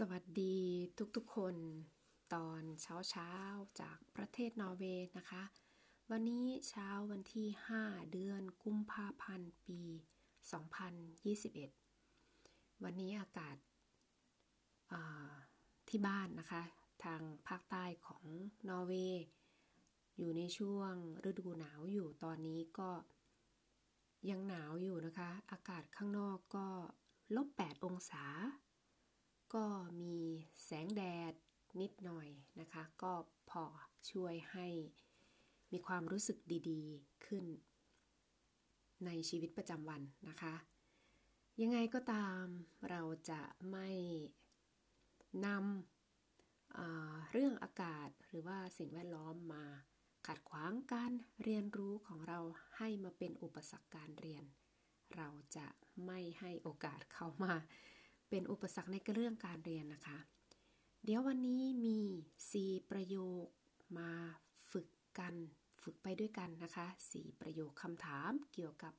สวัสดีทุกๆคนตอนเช้าๆจากประเทศนอร์เวย์นะคะ วันนี้เช้าวันที่ 5 เดือนกุมภาพันธ์ปี 2021 วันนี้อากาศที่บ้านนะคะ ทางภาคใต้ของนอร์เวย์อยู่ในช่วงฤดูหนาวอยู่ตอนนี้ก็ยังหนาวอยู่นะคะ อากาศข้างนอกก็ลบ 8 องศา ก็มีแสงแดดนิดหน่อยนะคะ ก็พอช่วยให้มีความรู้สึกดีๆขึ้น ในชีวิตประจำวันนะคะ ยังไงก็ตามเราจะไม่นำเรื่องอากาศหรือว่าสิ่งแวดล้อมมาขัดขวางการเรียนรู้ของเราให้มาเป็นอุปสรรคการเรียน เราจะไม่ให้โอกาสเข้ามา เป็นอุปสรรคในเรื่องการเรียนนะคะ เดี๋ยววันนี้มี 4 ประโยคมาฝึกกัน ฝึกไปด้วยกันนะคะ 4 ประโยคคำถามเกี่ยวกับ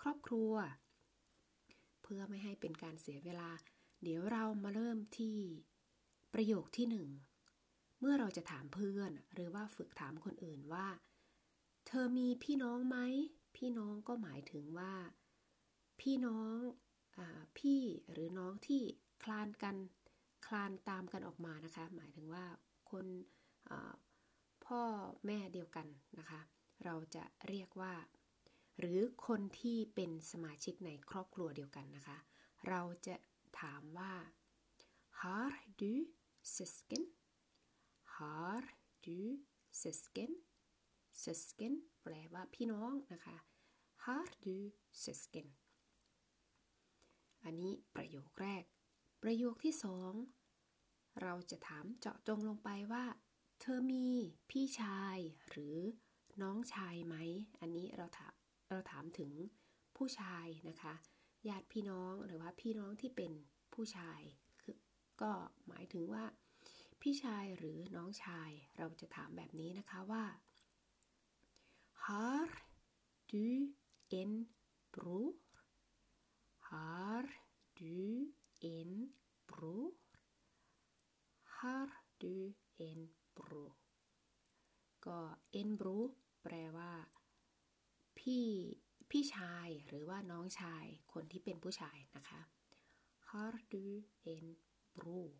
ครอบครัว เพื่อไม่ให้เป็นการเสียเวลา เดี๋ยวเรามาเริ่มที่ประโยคที่ 1 เมื่อเราจะถามเพื่อน หรือว่าฝึกถามคนอื่นว่า เธอมีพี่น้องไหม พี่น้องก็หมายถึงว่า พี่น้อง พี่หรือน้องที่คลานกันคลานตามกันออกมานะคะ หมายถึงว่าคนพ่อแม่เดียวกันนะคะ เราจะเรียกว่า หรือคนที่เป็นสมาชิกในครอบครัวเดียวกันนะคะ เราจะถามว่า har du søsken har du søsken søsken แปลว่าพี่น้องนะคะ har du søsken อันนี้ประโยคแรก ประโยคที่สองเราจะถามเจาะจงลงไปว่า เธอมีพี่ชายหรือน้องชายไหม อันนี้เราถามเราถามถึงผู้ชายนะคะญาติพี่น้องหรือว่าพี่น้องที่เป็นผู้ชายคือก็หมายถึงว่า พี่ชายหรือน้องชายเราจะถามแบบนี้นะคะว่า Har du en bror Har du en bror? Har du en bror? ก็ en bror แปลว่า พี่พี่ชายหรือว่าน้องชายคนที่เป็นผู้ชายนะคะ Har du en bror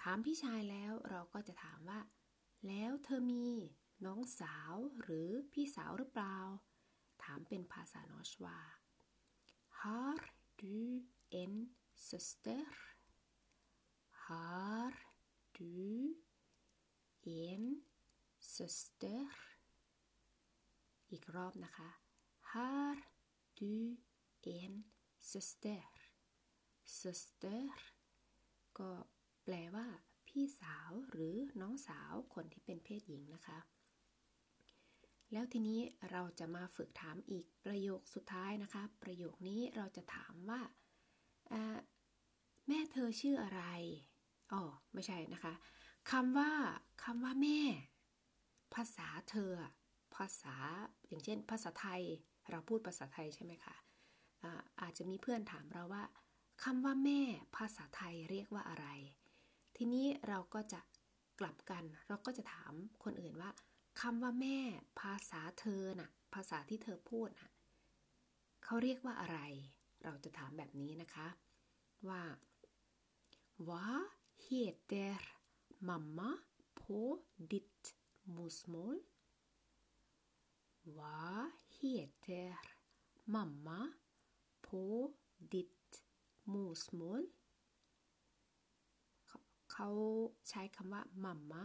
ถามพี่ชายแล้วเราก็จะถามว่า แล้วเธอมีน้องสาวหรือพี่สาวหรือเปล่า ถามเป็นภาษานอชวา Har du en søster? Har du en søster? อีกรอบนะคะ Har du en søster? søster ก็แปลว่าพี่สาวหรือน้องสาวคนที่เป็นเพศหญิงนะคะ แล้วทีนี้เราจะมาฝึกถามอีกประโยคสุดท้ายนะคะ ประโยคนี้เราจะถามว่า แม่เธอชื่ออะไร อ๋อ ไม่ใช่นะคะคำว่าคำว่าแม่ ภาษาเธอ ภาษาอย่างเช่น ภาษาไทย เราพูดภาษาไทยใช่ไหมคะอาอาจจะมีเพื่อนถามเราว่าคำว่าแม่ ภาษาไทยเรียกว่าอะไร ทีนี้เราก็จะกลับกัน เราก็จะถามคนอื่นว่า คำว่าแม่ ภาษาเธอน่ะ ภาษาที่เธอพูดน่ะเขาเรียกว่าอะไร เราจะถามแบบนี้นะคะ ว่า Vad heter mamma på ditt modersmål? Vad heter mamma på ditt musmol เขาใช้คำว่า mamma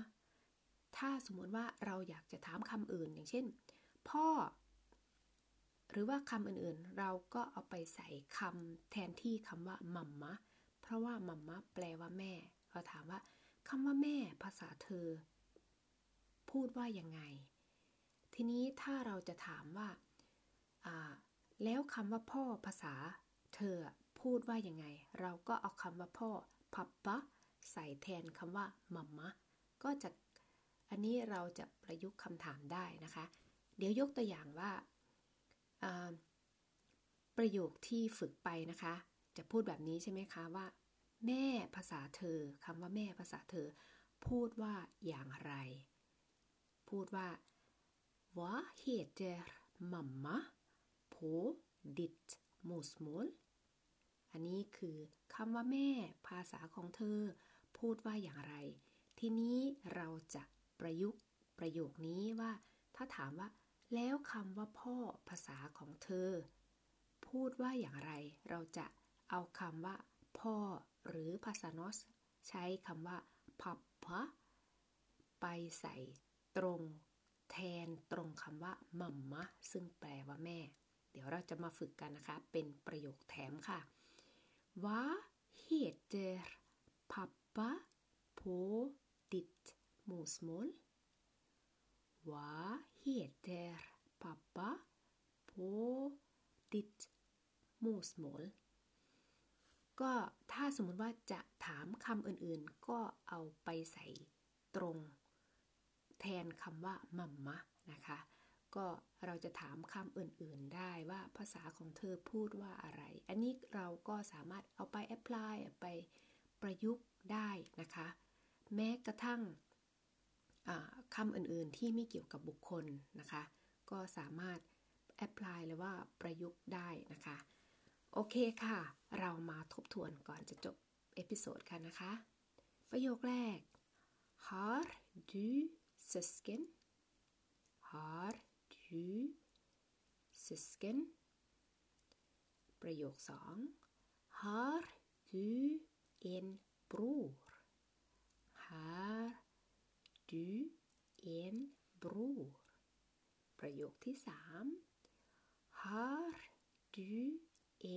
ถ้าสมมติว่าเราอยากจะถามคำอื่น อย่างเช่น พ่อ หรือว่าคำอื่นๆ เราก็เอาไปใส่คำแทนที่คำว่ามัมมะ เพราะว่ามัมมะแปลว่าแม่ เราถามว่าคำว่าแม่ ภาษาเธอ พูดว่ายังไง ทีนี้ถ้าเราจะถามว่าแล้วคำว่าพ่อภาษาเธอพูดว่ายังไง เราก็เอาคำว่าพ่อพับปะใส่แทนคำว่ามัมมะ ก็จะ อันนี้เราจะประยุกต์คำถามได้นะคะ เดี๋ยวยกตัวอย่างว่าประโยคที่ฝึกไปนะคะ จะพูดแบบนี้ใช่ไหมคะว่า แม่ภาษาเธอคำว่าแม่ภาษาเธอ พูดว่าอย่างไร พูดว่า Vad heter mamma på ditt modersmål อันนี้คือคำว่าแม่ภาษาของเธอ พูดว่าอย่างไร ทีนี้เราจะ ประยุกต์ประโยคนี้ว่า ถ้าถามว่า แล้วคำว่าพ่อภาษาของเธอ พูดว่าอย่างไร เราจะเอาคำว่า พ่อหรือภาษานอสใช้คำว่าพับพะไปใส่ตรง แทนตรงคำว่ามัมมะ ซึ่งแปลว่าแม่ เดี๋ยวเราจะมาฝึกกันนะคะ เป็นประโยคแถมค่ะ Vad heter pappa på ditt modersmål? Vad heter pappa på ditt morsmål ก็ถ้าสมมติว่าจะถามคำอื่นๆ ก็เอาไปใส่ตรง แทนคำว่า mamma นะคะ ก็เราจะถามคำอื่นๆได้ว่าภาษาของเธอพูดว่าอะไร อันนี้เราก็สามารถเอาไป apply ไปประยุกต์ได้นะคะ แม้กระทั่ง คำอื่นๆที่ไม่เกี่ยวกับบุคคลนะคะ ก็สามารถ apply หรือว่าประยุกต์ได้นะคะ โอเคค่ะ เรามาทบทวนก่อนจะจบ episode กันนะคะ ประโยคแรก Har du søsken? Har du søsken? ประโยคสอง Har du en bror? Har du en bror? ประโยคที่สาม Har du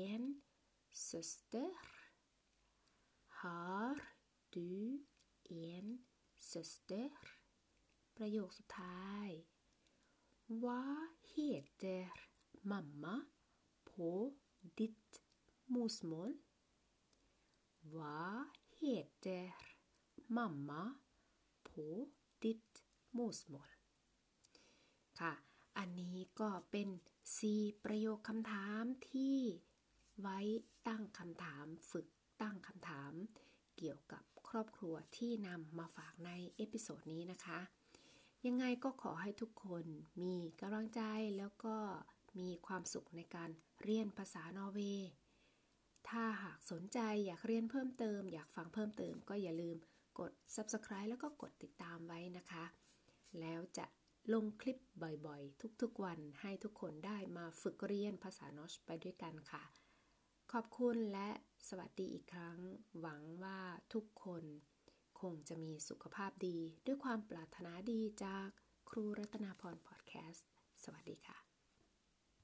en søster? Har du en søster? ประโยคสุดท้าย Vad heter mamma på ditt modersmål? Vad heter mamma på ditt Modersmål? ค่ะ อันนี้ก็เป็น4ประโยคคำถามที่ไว้ตั้งคำถามฝึกตั้งคำถาม เกี่ยวกับครอบครัวที่นำมาฝากใน episode นี้นะคะ ยังไงก็ขอให้ทุกคนมีกำลังใจแล้วก็มีความสุขในการเรียนภาษานอร์เวย์ ถ้าหากสนใจอยากเรียนเพิ่มเติม อยากฟังเพิ่มเติมก็อย่าลืม กด subscribe แล้วก็กดติดตามไว้นะคะ แล้วจะลงคลิปบ่อยๆ ทุกๆวันให้ทุกคนได้มาฝึกเรียนภาษานอชไปด้วยกันค่ะ ขอบคุณและสวัสดีอีกครั้ง หวังว่าทุกคนคงจะมีสุขภาพดี ด้วยความปรารถนาดีจากครูรัตนาพรพอดแคสต์ สวัสดีค่ะ